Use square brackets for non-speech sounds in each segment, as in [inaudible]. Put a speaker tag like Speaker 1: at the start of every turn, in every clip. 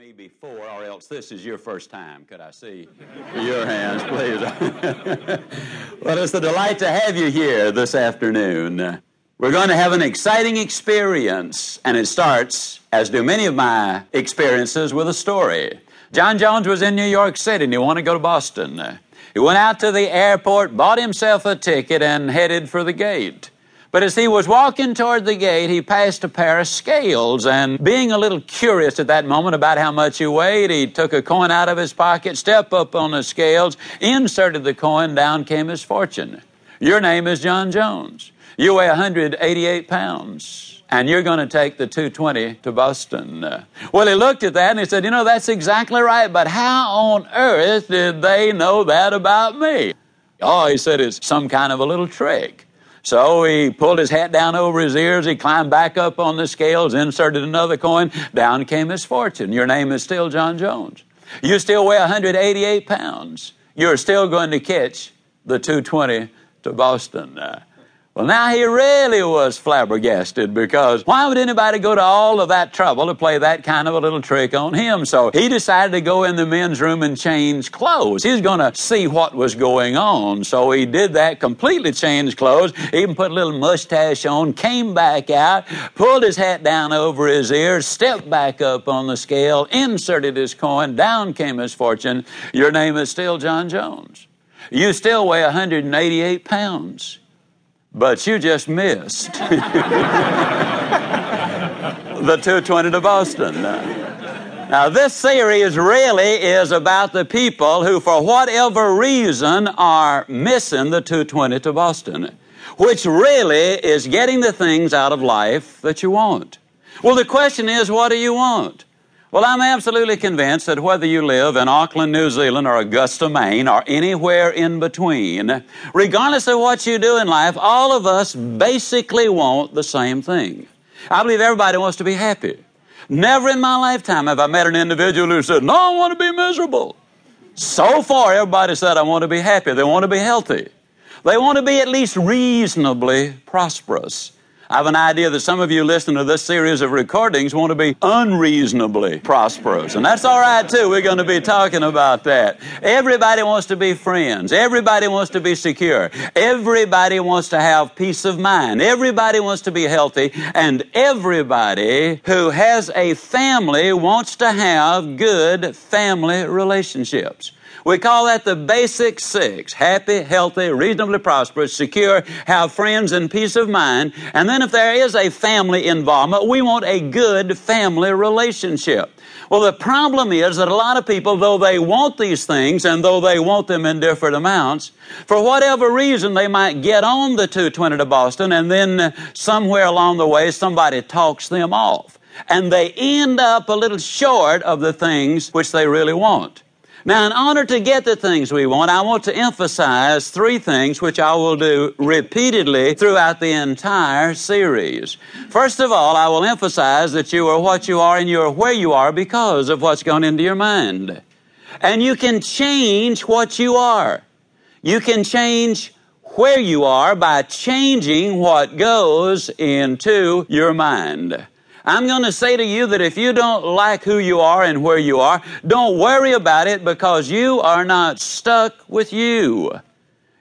Speaker 1: me before, or else this is your first time. Could I see your hands, please? [laughs] well, it's a delight to have you here this afternoon. We're going to have an exciting experience, and it starts, as do many of my experiences, with a story. John Jones was in New York City and he wanted to go to Boston. He went out to the airport, bought himself a ticket, and headed for the gate. But as he was walking toward the gate, he passed a pair of scales, and being a little curious at that moment about how much he weighed, he took a coin out of his pocket, stepped up on the scales, inserted the coin, down came his fortune. Your name is John Jones. You weigh 188 pounds, and you're going to take the 220 to Boston. well, he looked at that and he said, You know, that's exactly right, but how on earth did they know that about me? Oh, he said, It's some kind of a little trick. So he pulled his hat down over his ears. He climbed back up on the scales, inserted another coin. Down came his fortune. Your name is still John Jones. You still weigh 188 pounds. You're still going to catch the 220 to Boston. Uh, well, now he really was flabbergasted because why would anybody go to all of that trouble to play that kind of a little trick on him? So he decided to go in the men's room and change clothes. He's going to see what was going on. So he did that, completely changed clothes, even put a little mustache on, came back out, pulled his hat down over his ears, stepped back up on the scale, inserted his coin, down came his fortune. Your name is still John Jones. You still weigh 188 pounds but you just missed [laughs] the 220 to Boston. Now, this series really is about the people who, for whatever reason, are missing the 220 to Boston, which really is getting the things out of life that you want. Well, the question is, what do you want? Well, I'm absolutely convinced that whether you live in Auckland, New Zealand, or Augusta, Maine, or anywhere in between, regardless of what you do in life, all of us basically want the same thing. I believe everybody wants to be happy. Never in my lifetime have I met an individual who said, No, I want to be miserable. So far, everybody said, I want to be happy. They want to be healthy. They want to be at least reasonably prosperous. I have an idea that some of you listening to this series of recordings want to be unreasonably prosperous. And that's all right too. We're going to be talking about that. Everybody wants to be friends. Everybody wants to be secure. Everybody wants to have peace of mind. Everybody wants to be healthy. And everybody who has a family wants to have good family relationships. We call that the basic six happy, healthy, reasonably prosperous, secure, have friends, and peace of mind. And then if there is a family involvement, we want a good family relationship. Well, the problem is that a lot of people, though they want these things and though they want them in different amounts, for whatever reason, they might get on the 220 to Boston and then somewhere along the way somebody talks them off. And they end up a little short of the things which they really want. Now, in order to get the things we want, I want to emphasize three things which I will do repeatedly throughout the entire series. First of all, I will emphasize that you are what you are and you are where you are because of what's gone into your mind. And you can change what you are. You can change where you are by changing what goes into your mind. I'm going to say to you that if you don't like who you are and where you are, don't worry about it because you are not stuck with you.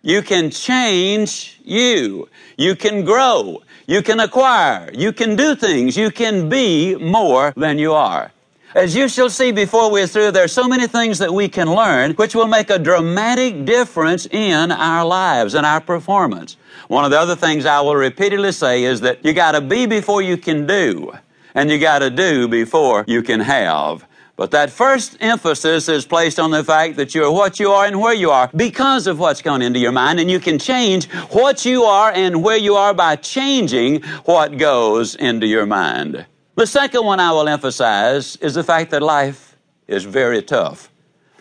Speaker 1: You can change you. You can grow. You can acquire. You can do things. You can be more than you are. As you shall see before we're through, there are so many things that we can learn which will make a dramatic difference in our lives and our performance. One of the other things I will repeatedly say is that you got to be before you can do and you got to do before you can have. But that first emphasis is placed on the fact that you're what you are and where you are because of what's gone into your mind, and you can change what you are and where you are by changing what goes into your mind. The second one I will emphasize is the fact that life is very tough.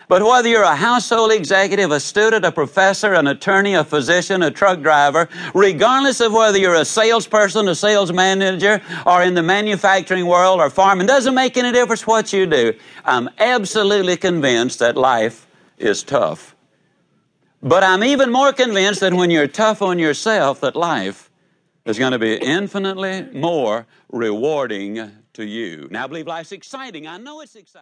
Speaker 1: But whether you're a household executive, a student, a professor, an attorney, a physician, a truck driver, regardless of whether you're a salesperson, a sales manager, or in the manufacturing world or farming, doesn't make any difference what you do. I'm absolutely convinced that life is tough. But I'm even more convinced that when you're tough on yourself, that life is going to be infinitely more rewarding to you. Now, I believe life's exciting. I know it's exciting.